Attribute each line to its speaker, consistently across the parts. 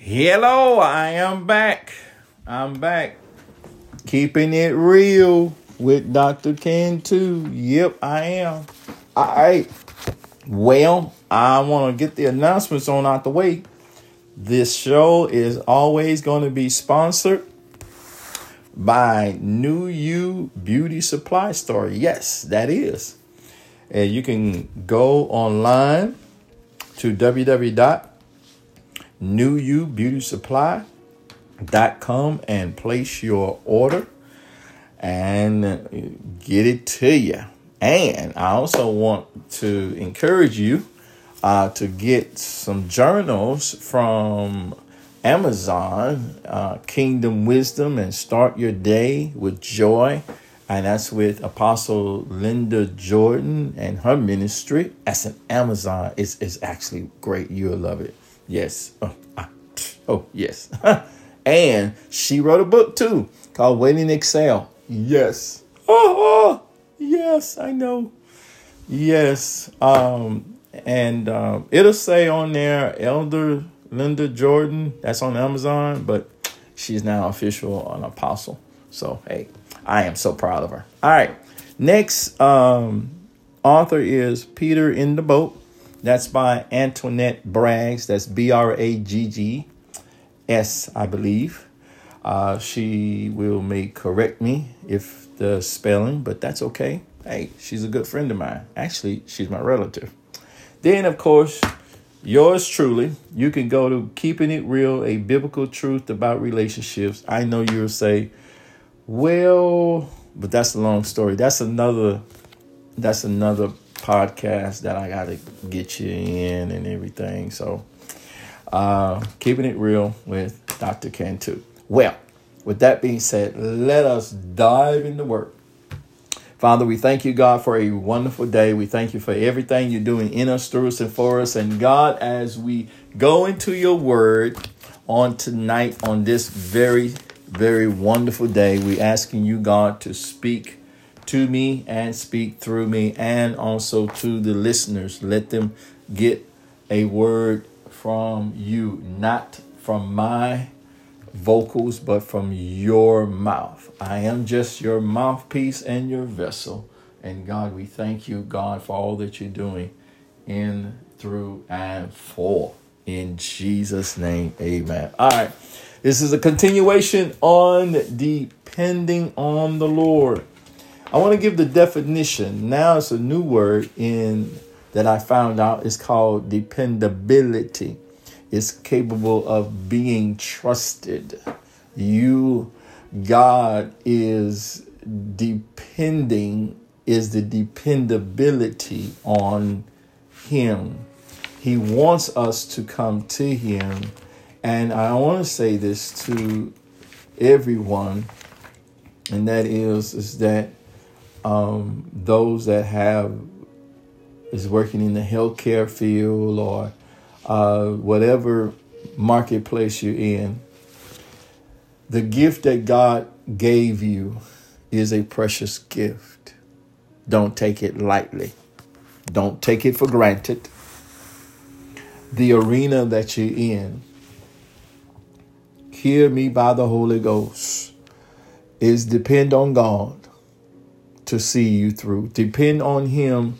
Speaker 1: Hello, I am back. I'm back. Keeping it real with Dr. Cantu. Yep, I am. All right. Well, I want to get the announcements on out the way. This show is always going to be sponsored by New You Beauty Supply Store. Yes, that is. And you can go online to www newyoubeautysupply.com and place your order and get it to you. And I also want to encourage you uh, to get some journals from Amazon, uh, Kingdom Wisdom, and start your day with joy. And that's with Apostle Linda Jordan and her ministry. That's an Amazon. It's, it's actually great. You'll love it. Yes. Oh, ah, oh yes. and she wrote a book too called Waiting to Excel. Yes. Oh, oh yes, I know. Yes. Um, and um, it'll say on there Elder Linda Jordan. That's on Amazon, but she's now official an apostle. So hey, I am so proud of her. All right. Next um, author is Peter in the Boat. That's by Antoinette Braggs. That's B R A G G S, I believe. Uh, she will may correct me if the spelling, but that's okay. Hey, she's a good friend of mine. Actually, she's my relative. Then, of course, yours truly. You can go to Keeping It Real, a biblical truth about relationships. I know you'll say, well, but that's a long story. That's another that's another podcast that I got to get you in and everything. So, uh, keeping it real with Dr. Cantu. Well, with that being said, let us dive into work. Father, we thank you, God, for a wonderful day. We thank you for everything you're doing in us, through us, and for us. And God, as we go into your word on tonight, on this very, very wonderful day, we asking you, God, to speak to me and speak through me and also to the listeners. Let them get a word from you, not from my vocals, but from your mouth. I am just your mouthpiece and your vessel. And God, we thank you, God, for all that you're doing in, through, and for. In Jesus' name, amen. All right. This is a continuation on depending on the Lord. I want to give the definition. Now it's a new word in that I found out It's called dependability. It's capable of being trusted. You God is depending is the dependability on him. He wants us to come to him and I want to say this to everyone and that is is that um, those that have is working in the healthcare field or uh, whatever marketplace you're in. The gift that God gave you is a precious gift. Don't take it lightly. Don't take it for granted. The arena that you're in, hear me by the Holy Ghost, is depend on God to see you through. Depend on Him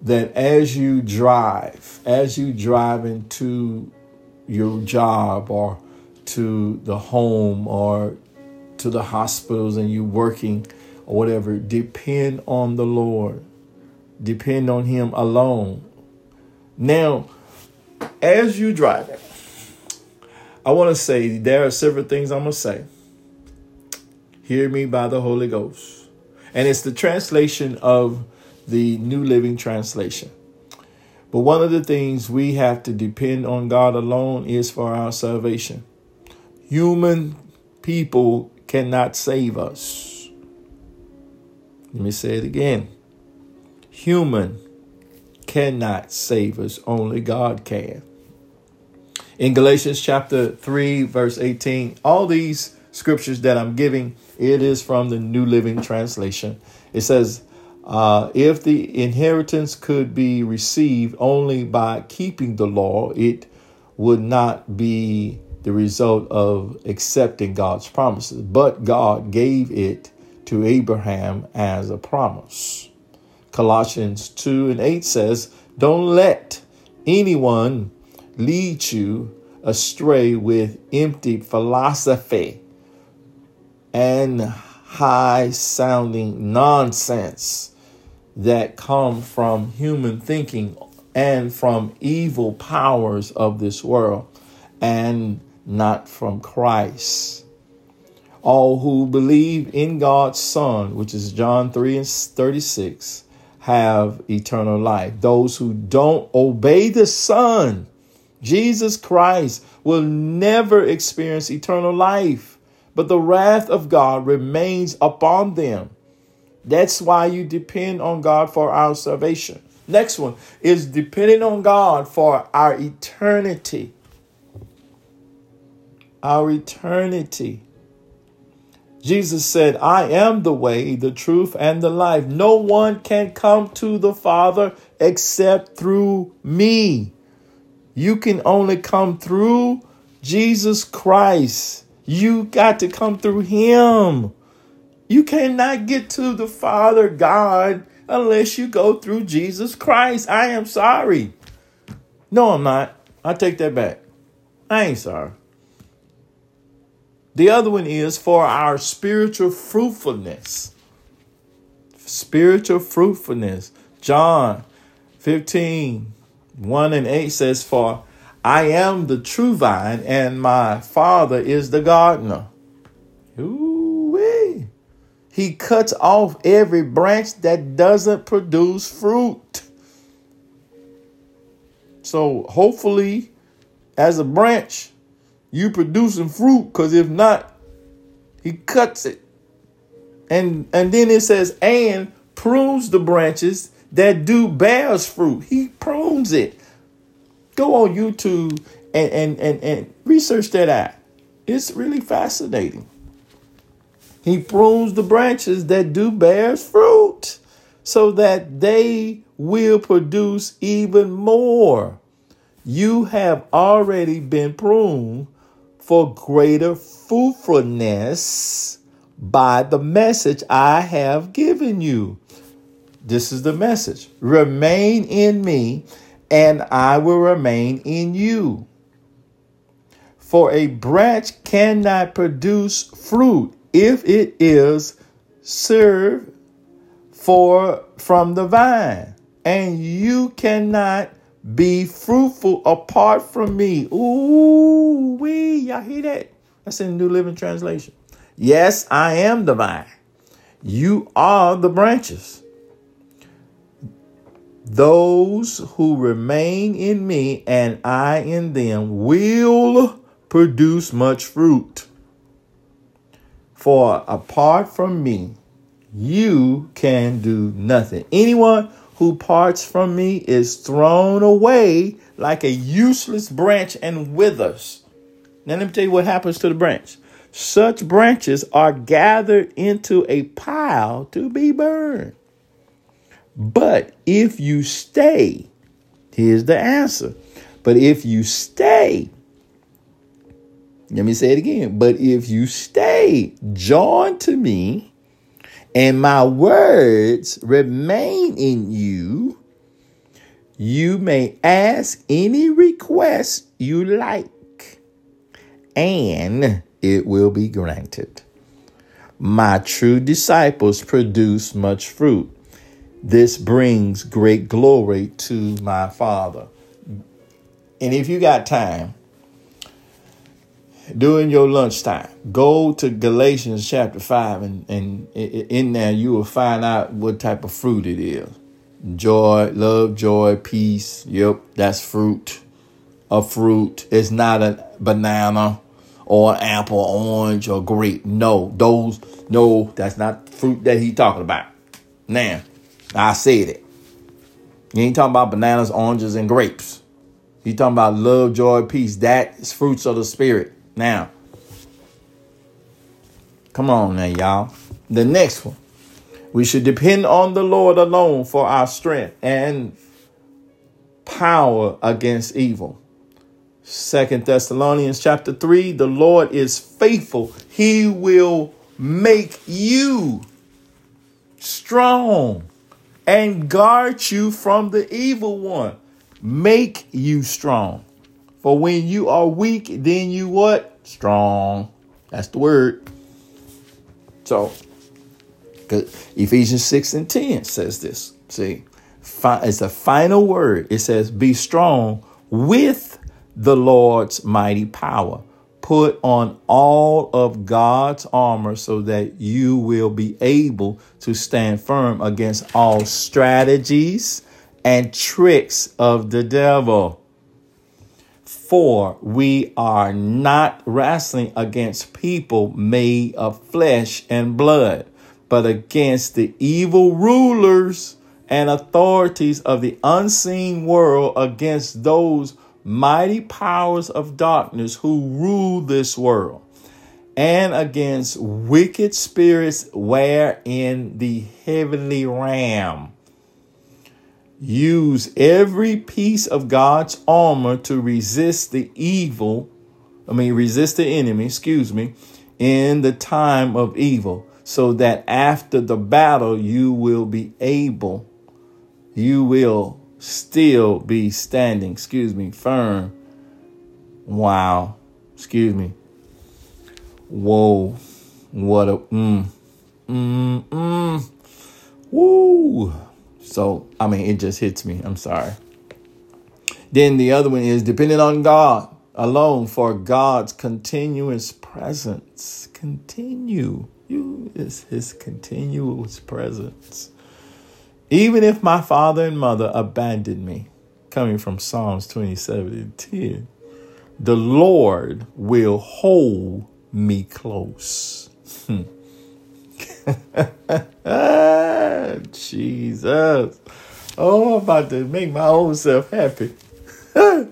Speaker 1: that as you drive, as you drive into your job or to the home or to the hospitals and you working or whatever, depend on the Lord. Depend on Him alone. Now, as you drive, I want to say there are several things I'm going to say. Hear me by the Holy Ghost. And it's the translation of the New Living Translation. But one of the things we have to depend on God alone is for our salvation. Human people cannot save us. Let me say it again. Human cannot save us, only God can. In Galatians chapter 3, verse 18, all these scriptures that I'm giving it is from the New Living Translation. It says, uh, If the inheritance could be received only by keeping the law, it would not be the result of accepting God's promises, but God gave it to Abraham as a promise. Colossians 2 and 8 says, Don't let anyone lead you astray with empty philosophy and high sounding nonsense that come from human thinking and from evil powers of this world and not from Christ. All who believe in God's Son, which is John 3 and 36, have eternal life. Those who don't obey the Son, Jesus Christ, will never experience eternal life but the wrath of God remains upon them. That's why you depend on God for our salvation. Next one is depending on God for our eternity. Our eternity. Jesus said, I am the way, the truth, and the life. No one can come to the Father except through me. You can only come through Jesus Christ. You got to come through him. You cannot get to the Father God unless you go through Jesus Christ. I am sorry. No, I'm not. I take that back. I ain't sorry. The other one is for our spiritual fruitfulness. Spiritual fruitfulness. John 15, 1 and 8 says, For I am the true vine, and my Father is the gardener. Ooh-wee. He cuts off every branch that doesn't produce fruit. So hopefully, as a branch, you producing fruit, because if not, he cuts it. And and then it says, and prunes the branches that do bears fruit. He prunes it Go on YouTube and, and, and, and research that out. It's really fascinating. He prunes the branches that do bear fruit so that they will produce even more. You have already been pruned for greater fruitfulness by the message I have given you. This is the message remain in me and I will remain in you. For a branch cannot produce fruit if it is served for from the vine, and you cannot be fruitful apart from me. Ooh, we y'all hear that? That's in the New Living Translation. Yes, I am the vine. You are the branches. Those who remain in me and I in them will produce much fruit. For apart from me, you can do nothing. Anyone who parts from me is thrown away like a useless branch and withers. Now, let me tell you what happens to the branch. Such branches are gathered into a pile to be burned. But if you stay, here's the answer. But if you stay, let me say it again. But if you stay joined to me, and my words remain in you, you may ask any request you like, and it will be granted. My true disciples produce much fruit. This brings great glory to my Father. And if you got time, during your lunchtime, go to Galatians chapter 5, and, and in there you will find out what type of fruit it is joy, love, joy, peace. Yep, that's fruit. A fruit. It's not a banana or apple, orange, or grape. No, those, no, that's not fruit that he's talking about. Now, I said it. You ain't talking about bananas, oranges, and grapes. You talking about love, joy, peace. That is fruits of the spirit. Now, come on now, y'all. The next one. We should depend on the Lord alone for our strength and power against evil. Second Thessalonians chapter 3, the Lord is faithful. He will make you strong and guard you from the evil one. Make you strong. For when you are weak, then you what? Strong. That's the word. So, Ephesians 6 and 10 says this. See, it's a final word. It says, Be strong with the Lord's mighty power. Put on all of God's armor so that you will be able to stand firm against all strategies and tricks of the devil. For we are not wrestling against people made of flesh and blood, but against the evil rulers and authorities of the unseen world, against those mighty powers of darkness who rule this world, and against wicked spirits where in the heavenly realm. Use every piece of God's armor to resist the evil, I mean, resist the enemy, excuse me, in the time of evil, so that after the battle you will be able, you will still be standing, excuse me, firm. Wow, excuse me. Whoa, what a mm, mm, mm, woo. So, I mean, it just hits me. I'm sorry. Then the other one is dependent on God alone for God's continuous presence. Continue. You is his continuous presence even if my father and mother abandon me, coming from Psalms 27 and 10, the Lord will hold me close. Hmm. Jesus. Oh, I'm about to make my own self happy. the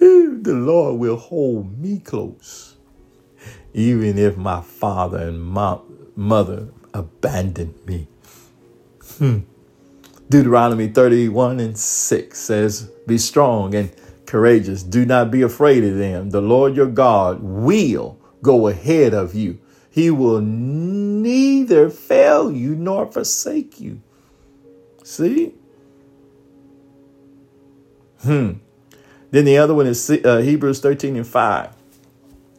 Speaker 1: Lord will hold me close, even if my father and my mother abandon me. Hmm. Deuteronomy 31 and 6 says, Be strong and courageous. Do not be afraid of them. The Lord your God will go ahead of you. He will neither fail you nor forsake you. See? Hmm. Then the other one is uh, Hebrews 13 and 5.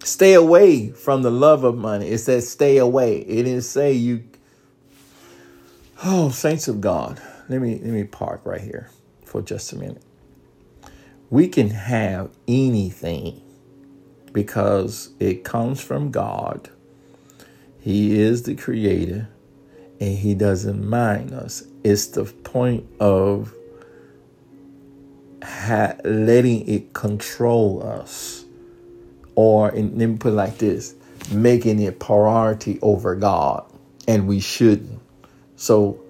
Speaker 1: Stay away from the love of money. It says stay away. It didn't say you. Oh, saints of God let me let me park right here for just a minute. We can have anything because it comes from God. He is the creator and he doesn't mind us. It's the point of ha- letting it control us. Or, and let me put it like this making it priority over God. And we shouldn't. So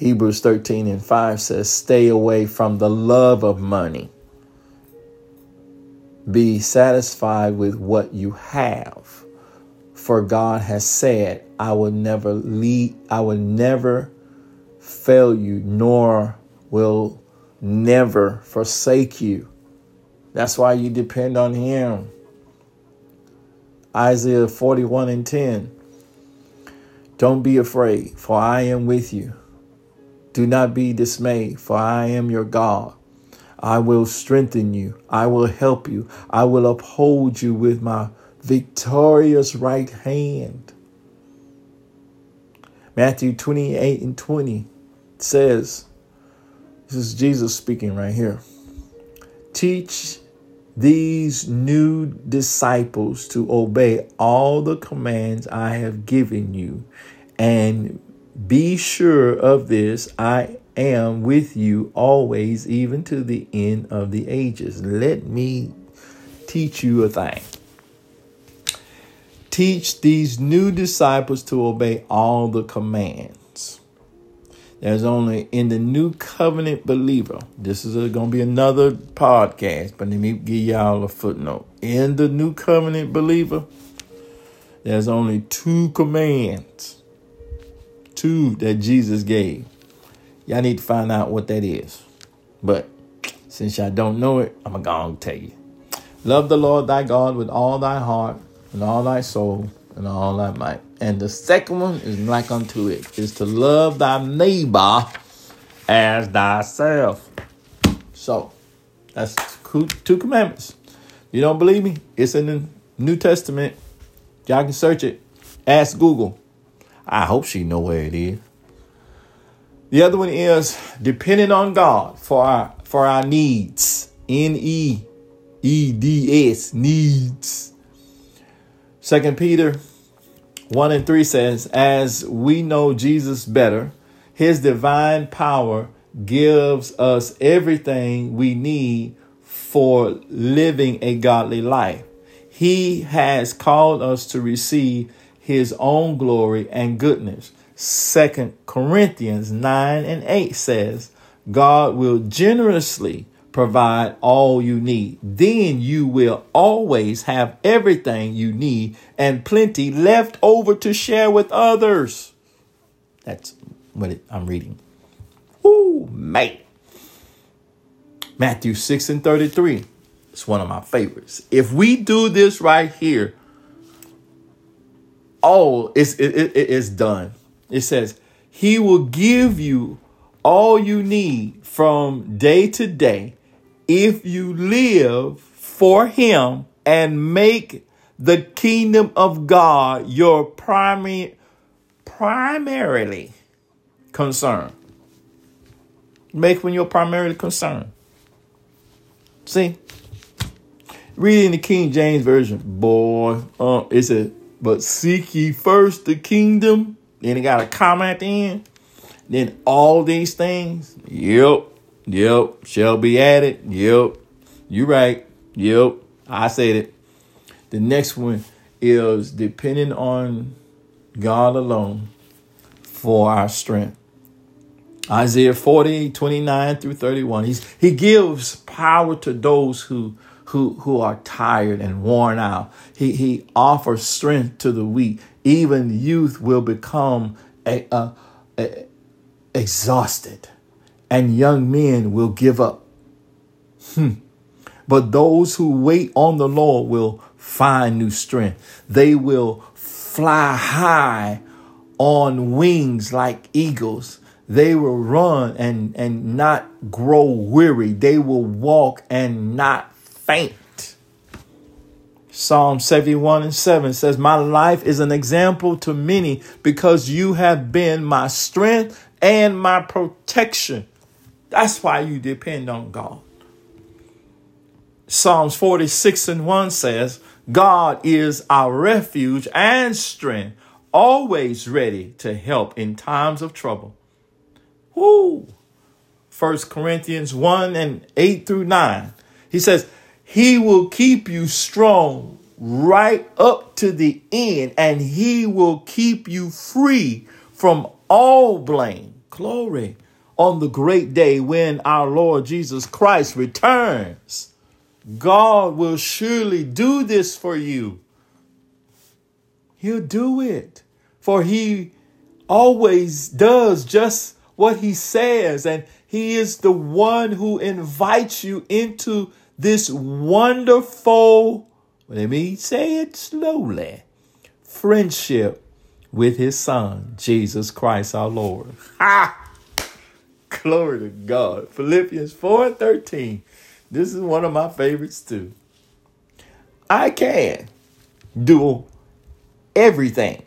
Speaker 1: Hebrews 13 and 5 says, Stay away from the love of money. Be satisfied with what you have. For God has said, I will never leave, I will never fail you, nor will never forsake you. That's why you depend on Him. Isaiah 41 and 10. Don't be afraid, for I am with you. Do not be dismayed, for I am your God. I will strengthen you. I will help you. I will uphold you with my victorious right hand. Matthew 28 and 20 says, This is Jesus speaking right here. Teach these new disciples to obey all the commands I have given you, and be sure of this, I am with you always, even to the end of the ages. Let me teach you a thing. Teach these new disciples to obey all the commands. There's only in the new covenant believer. This is going to be another podcast, but let me give y'all a footnote. In the new covenant believer, there's only two commands two that Jesus gave. Y'all need to find out what that is. But since y'all don't know it, I'm going to tell you. Love the Lord thy God with all thy heart and all thy soul and all thy might. And the second one is like unto it, is to love thy neighbor as thyself. So that's two commandments. You don't believe me? It's in the New Testament. Y'all can search it. Ask Google. I hope she know where it is. The other one is depending on God for our for our needs. N E E D S needs. Second Peter 1 and 3 says, As we know Jesus better, his divine power gives us everything we need for living a godly life. He has called us to receive his own glory and goodness. 2 Corinthians 9 and 8 says, God will generously provide all you need. Then you will always have everything you need and plenty left over to share with others. That's what it, I'm reading. Ooh, mate. Matthew 6 and 33. It's one of my favorites. If we do this right here, all is it, it, it is done. It says, He will give you all you need from day to day if you live for Him and make the kingdom of God your primary primarily concern. Make when your primarily concern. See, reading the King James version, boy, uh, it's a but seek ye first the kingdom. Then it got a comment at the end. Then all these things, yep, yep, shall be added. Yep, you right. Yep, I said it. The next one is depending on God alone for our strength. Isaiah 40, 29 through 31. He's, he gives power to those who who, who are tired and worn out. He, he offers strength to the weak. Even youth will become a, a, a, exhausted, and young men will give up. Hmm. But those who wait on the Lord will find new strength. They will fly high on wings like eagles. They will run and, and not grow weary. They will walk and not faint. Psalm 71 and 7 says, My life is an example to many because you have been my strength and my protection. That's why you depend on God. Psalms 46 and 1 says, God is our refuge and strength, always ready to help in times of trouble. Woo! 1 Corinthians 1 and 8 through 9. He says, he will keep you strong right up to the end, and He will keep you free from all blame. Glory on the great day when our Lord Jesus Christ returns. God will surely do this for you. He'll do it, for He always does just what He says, and He is the one who invites you into this wonderful, let me say it slowly, friendship with his son, Jesus Christ our Lord. Ha! Glory to God. Philippians 4 and 13. This is one of my favorites too. I can do everything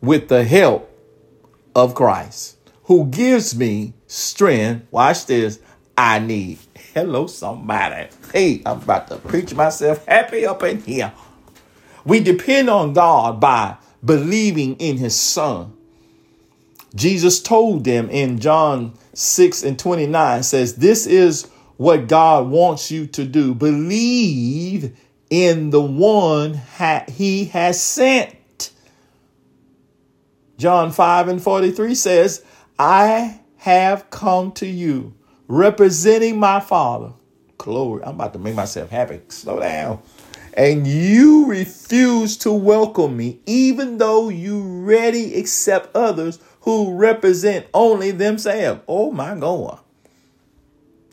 Speaker 1: with the help of Christ, who gives me strength. Watch this. I need. Hello, somebody. Hey, I'm about to preach myself happy up in here. We depend on God by believing in his son. Jesus told them in John 6 and 29 says, This is what God wants you to do. Believe in the one ha- he has sent. John 5 and 43 says, I have come to you representing my Father. Glory. I'm about to make myself happy. Slow down. And you refuse to welcome me, even though you ready accept others who represent only themselves. Oh my God.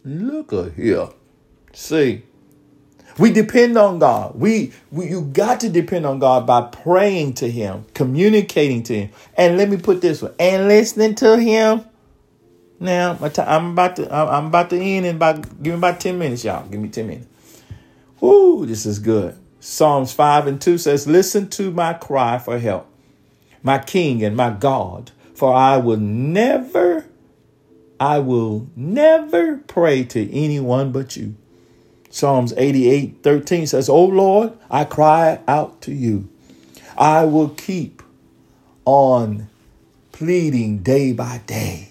Speaker 1: Look at here. See, we depend on God. We, we you got to depend on God by praying to Him, communicating to Him, and let me put this one, and listening to Him now my I'm about to I'm about to end in about give me about ten minutes, y'all. Give me ten minutes. Whoo, this is good. Psalms five and two says, "Listen to my cry for help, my King and my God, for I will never, I will never pray to anyone but you." Psalms 88, 13 says, "O oh, Lord, I cry out to you. I will keep on pleading day by day."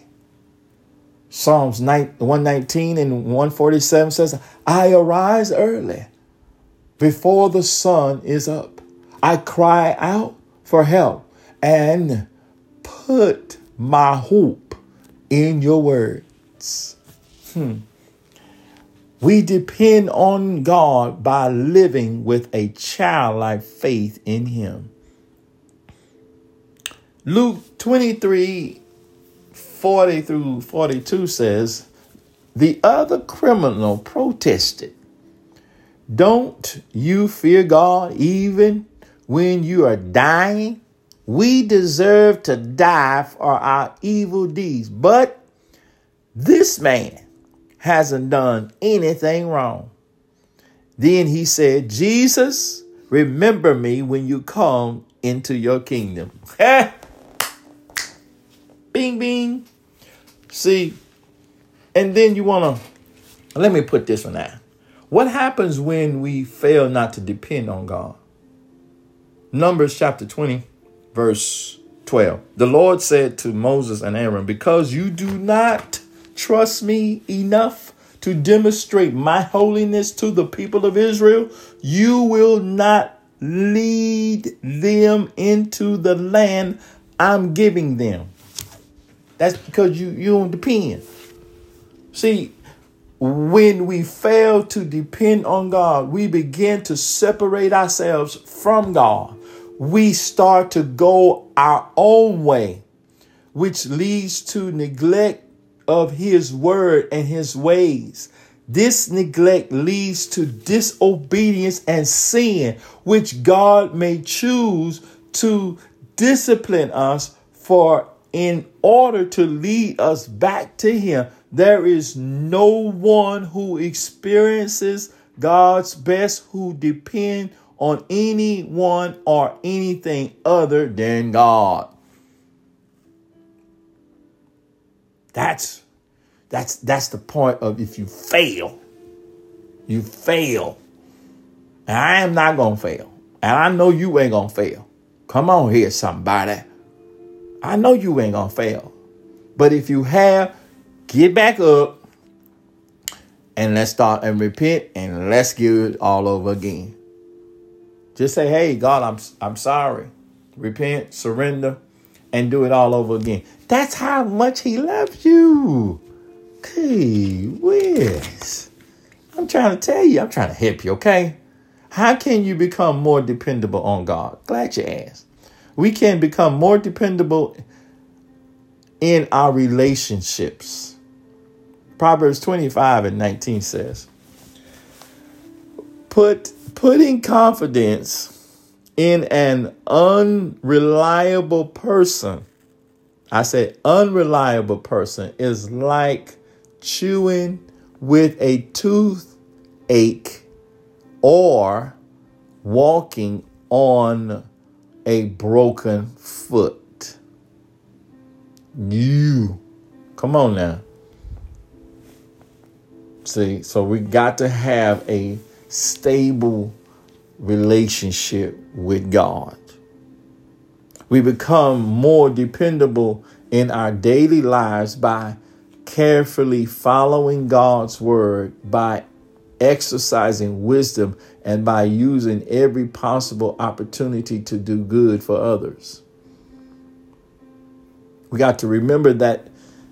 Speaker 1: Psalms 119 and 147 says, I arise early before the sun is up. I cry out for help and put my hope in your words. Hmm. We depend on God by living with a childlike faith in Him. Luke 23 40 through 42 says, The other criminal protested, Don't you fear God even when you are dying? We deserve to die for our evil deeds, but this man hasn't done anything wrong. Then he said, Jesus, remember me when you come into your kingdom. Bing, bing. See, and then you want to, let me put this one out. What happens when we fail not to depend on God? Numbers chapter 20, verse 12. The Lord said to Moses and Aaron, Because you do not trust me enough to demonstrate my holiness to the people of Israel, you will not lead them into the land I'm giving them. That's because you, you don't depend. See, when we fail to depend on God, we begin to separate ourselves from God. We start to go our own way, which leads to neglect of His word and His ways. This neglect leads to disobedience and sin, which God may choose to discipline us for in order to lead us back to Him. There is no one who experiences God's best who depend on anyone or anything other than God. That's that's that's the point of if you fail, you fail. And I am not gonna fail. And I know you ain't gonna fail. Come on here, somebody. I know you ain't gonna fail. But if you have, get back up and let's start and repent and let's do it all over again. Just say, hey, God, I'm I'm sorry. Repent, surrender, and do it all over again. That's how much he loves you. Gee whiz. I'm trying to tell you, I'm trying to help you, okay? How can you become more dependable on God? Glad you asked. We can become more dependable in our relationships. Proverbs 25 and 19 says, Put putting confidence in an unreliable person. I say unreliable person is like chewing with a toothache or walking on a broken foot. You. Come on now. See, so we got to have a stable relationship with God. We become more dependable in our daily lives by carefully following God's word, by exercising wisdom and by using every possible opportunity to do good for others. We got to remember that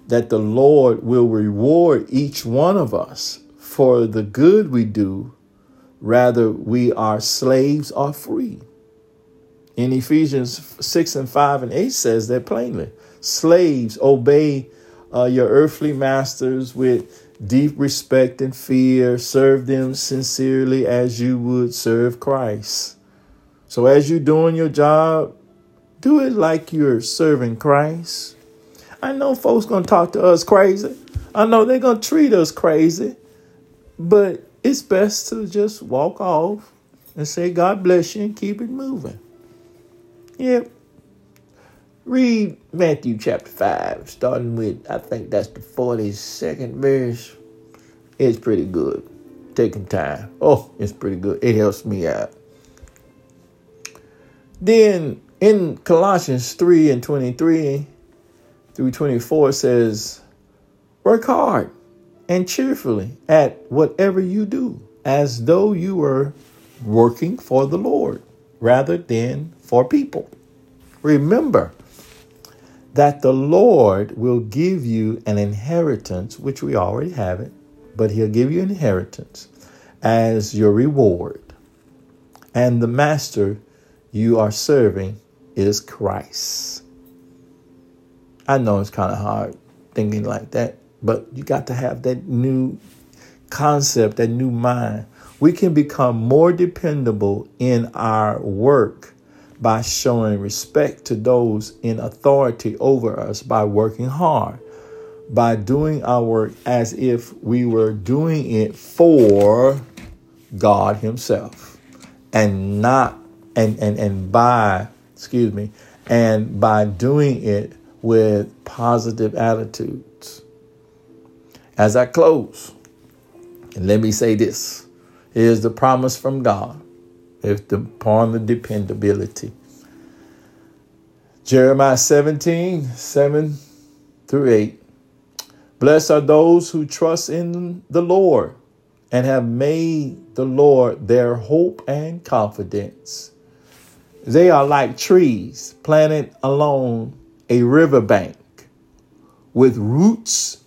Speaker 1: that the Lord will reward each one of us for the good we do, rather we are slaves or free. In Ephesians 6 and 5 and 8 says that plainly. Slaves, obey uh, your earthly masters with deep respect and fear. Serve them sincerely as you would serve Christ. So, as you're doing your job, do it like you're serving Christ. I know folks gonna talk to us crazy. I know they're gonna treat us crazy, but it's best to just walk off and say, God bless you and keep it moving. Yep, yeah, Read Matthew chapter 5, starting with, I think that's the 42nd verse. It's pretty good. Taking time. Oh, it's pretty good. It helps me out. Then in Colossians 3 and 23 through 24 says, Work hard and cheerfully at whatever you do, as though you were working for the Lord rather than for people. Remember, that the Lord will give you an inheritance, which we already have it, but He'll give you inheritance as your reward. And the master you are serving is Christ. I know it's kind of hard thinking like that, but you got to have that new concept, that new mind. We can become more dependable in our work by showing respect to those in authority over us by working hard, by doing our work as if we were doing it for God Himself and not and and and by excuse me and by doing it with positive attitudes. As I close, and let me say this here's the promise from God if the, upon the dependability. Jeremiah 17, 7 through 8. Blessed are those who trust in the Lord and have made the Lord their hope and confidence. They are like trees planted along a riverbank with roots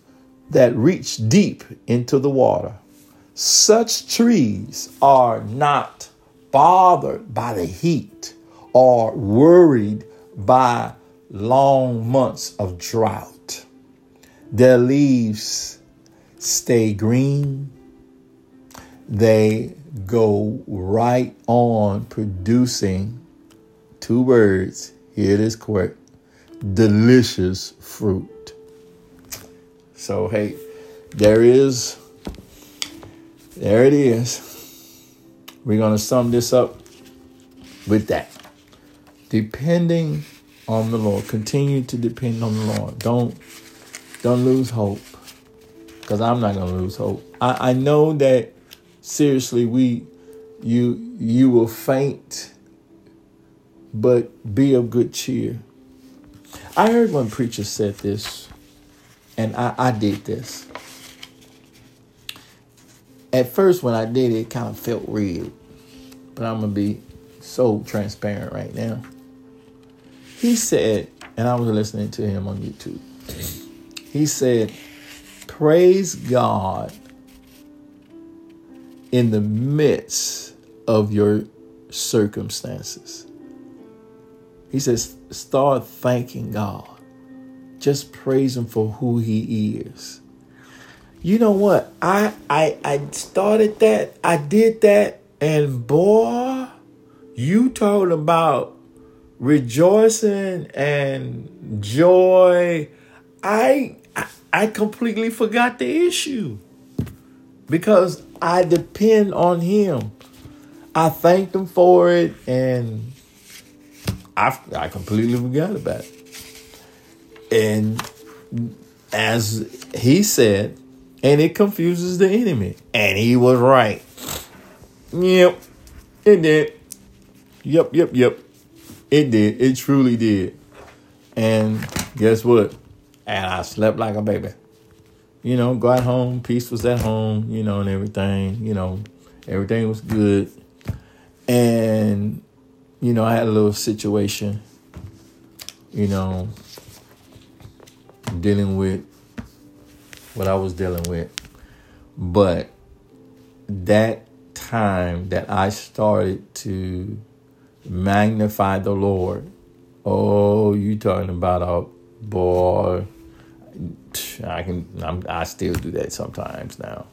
Speaker 1: that reach deep into the water. Such trees are not bothered by the heat or worried by long months of drought. Their leaves stay green. They go right on producing two words. Here it is quick delicious fruit. So, hey, there is, there it is. We're going to sum this up with that. Depending on the Lord. Continue to depend on the Lord. Don't don't lose hope. Cause I'm not gonna lose hope. I, I know that seriously we you you will faint, but be of good cheer. I heard one preacher said this, and I, I did this. At first when I did it, it kind of felt real but I'm going to be so transparent right now. He said, and I was listening to him on YouTube, he said, Praise God in the midst of your circumstances. He says, Start thanking God. Just praise Him for who He is. You know what? I I I started that. I did that and boy, you talking about rejoicing and joy. I, I completely forgot the issue because I depend on him. I thanked him for it and I I completely forgot about it. And as he said, and it confuses the enemy. And he was right. Yep, it did. Yep, yep, yep. It did. It truly did. And guess what? And I slept like a baby. You know, got home, peace was at home, you know, and everything, you know, everything was good. And, you know, I had a little situation, you know, dealing with what I was dealing with. But that time that I started to magnify the Lord. Oh, you talking about a boy? I can. I'm, I still do that sometimes now.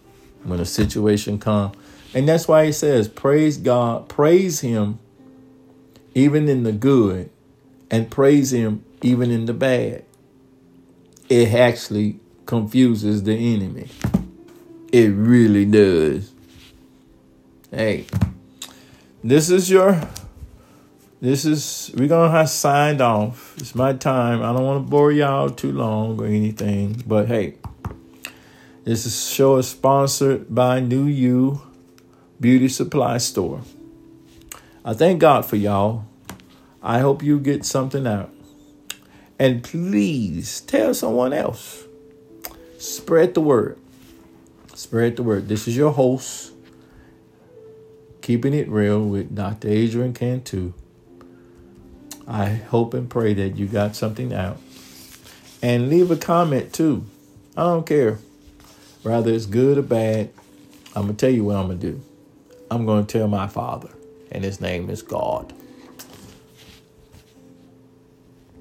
Speaker 1: When a situation comes, and that's why he says, "Praise God, praise Him, even in the good, and praise Him even in the bad." It actually confuses the enemy. It really does. Hey, this is your. This is we're gonna have signed off. It's my time. I don't want to bore y'all too long or anything, but hey, this is, show is sponsored by New You Beauty Supply Store. I thank God for y'all. I hope you get something out. And please tell someone else. Spread the word. Spread the word. This is your host, Keeping It Real with Dr. Adrian Cantu. I hope and pray that you got something out. And leave a comment too. I don't care. Whether it's good or bad, I'm going to tell you what I'm going to do. I'm going to tell my father, and his name is God.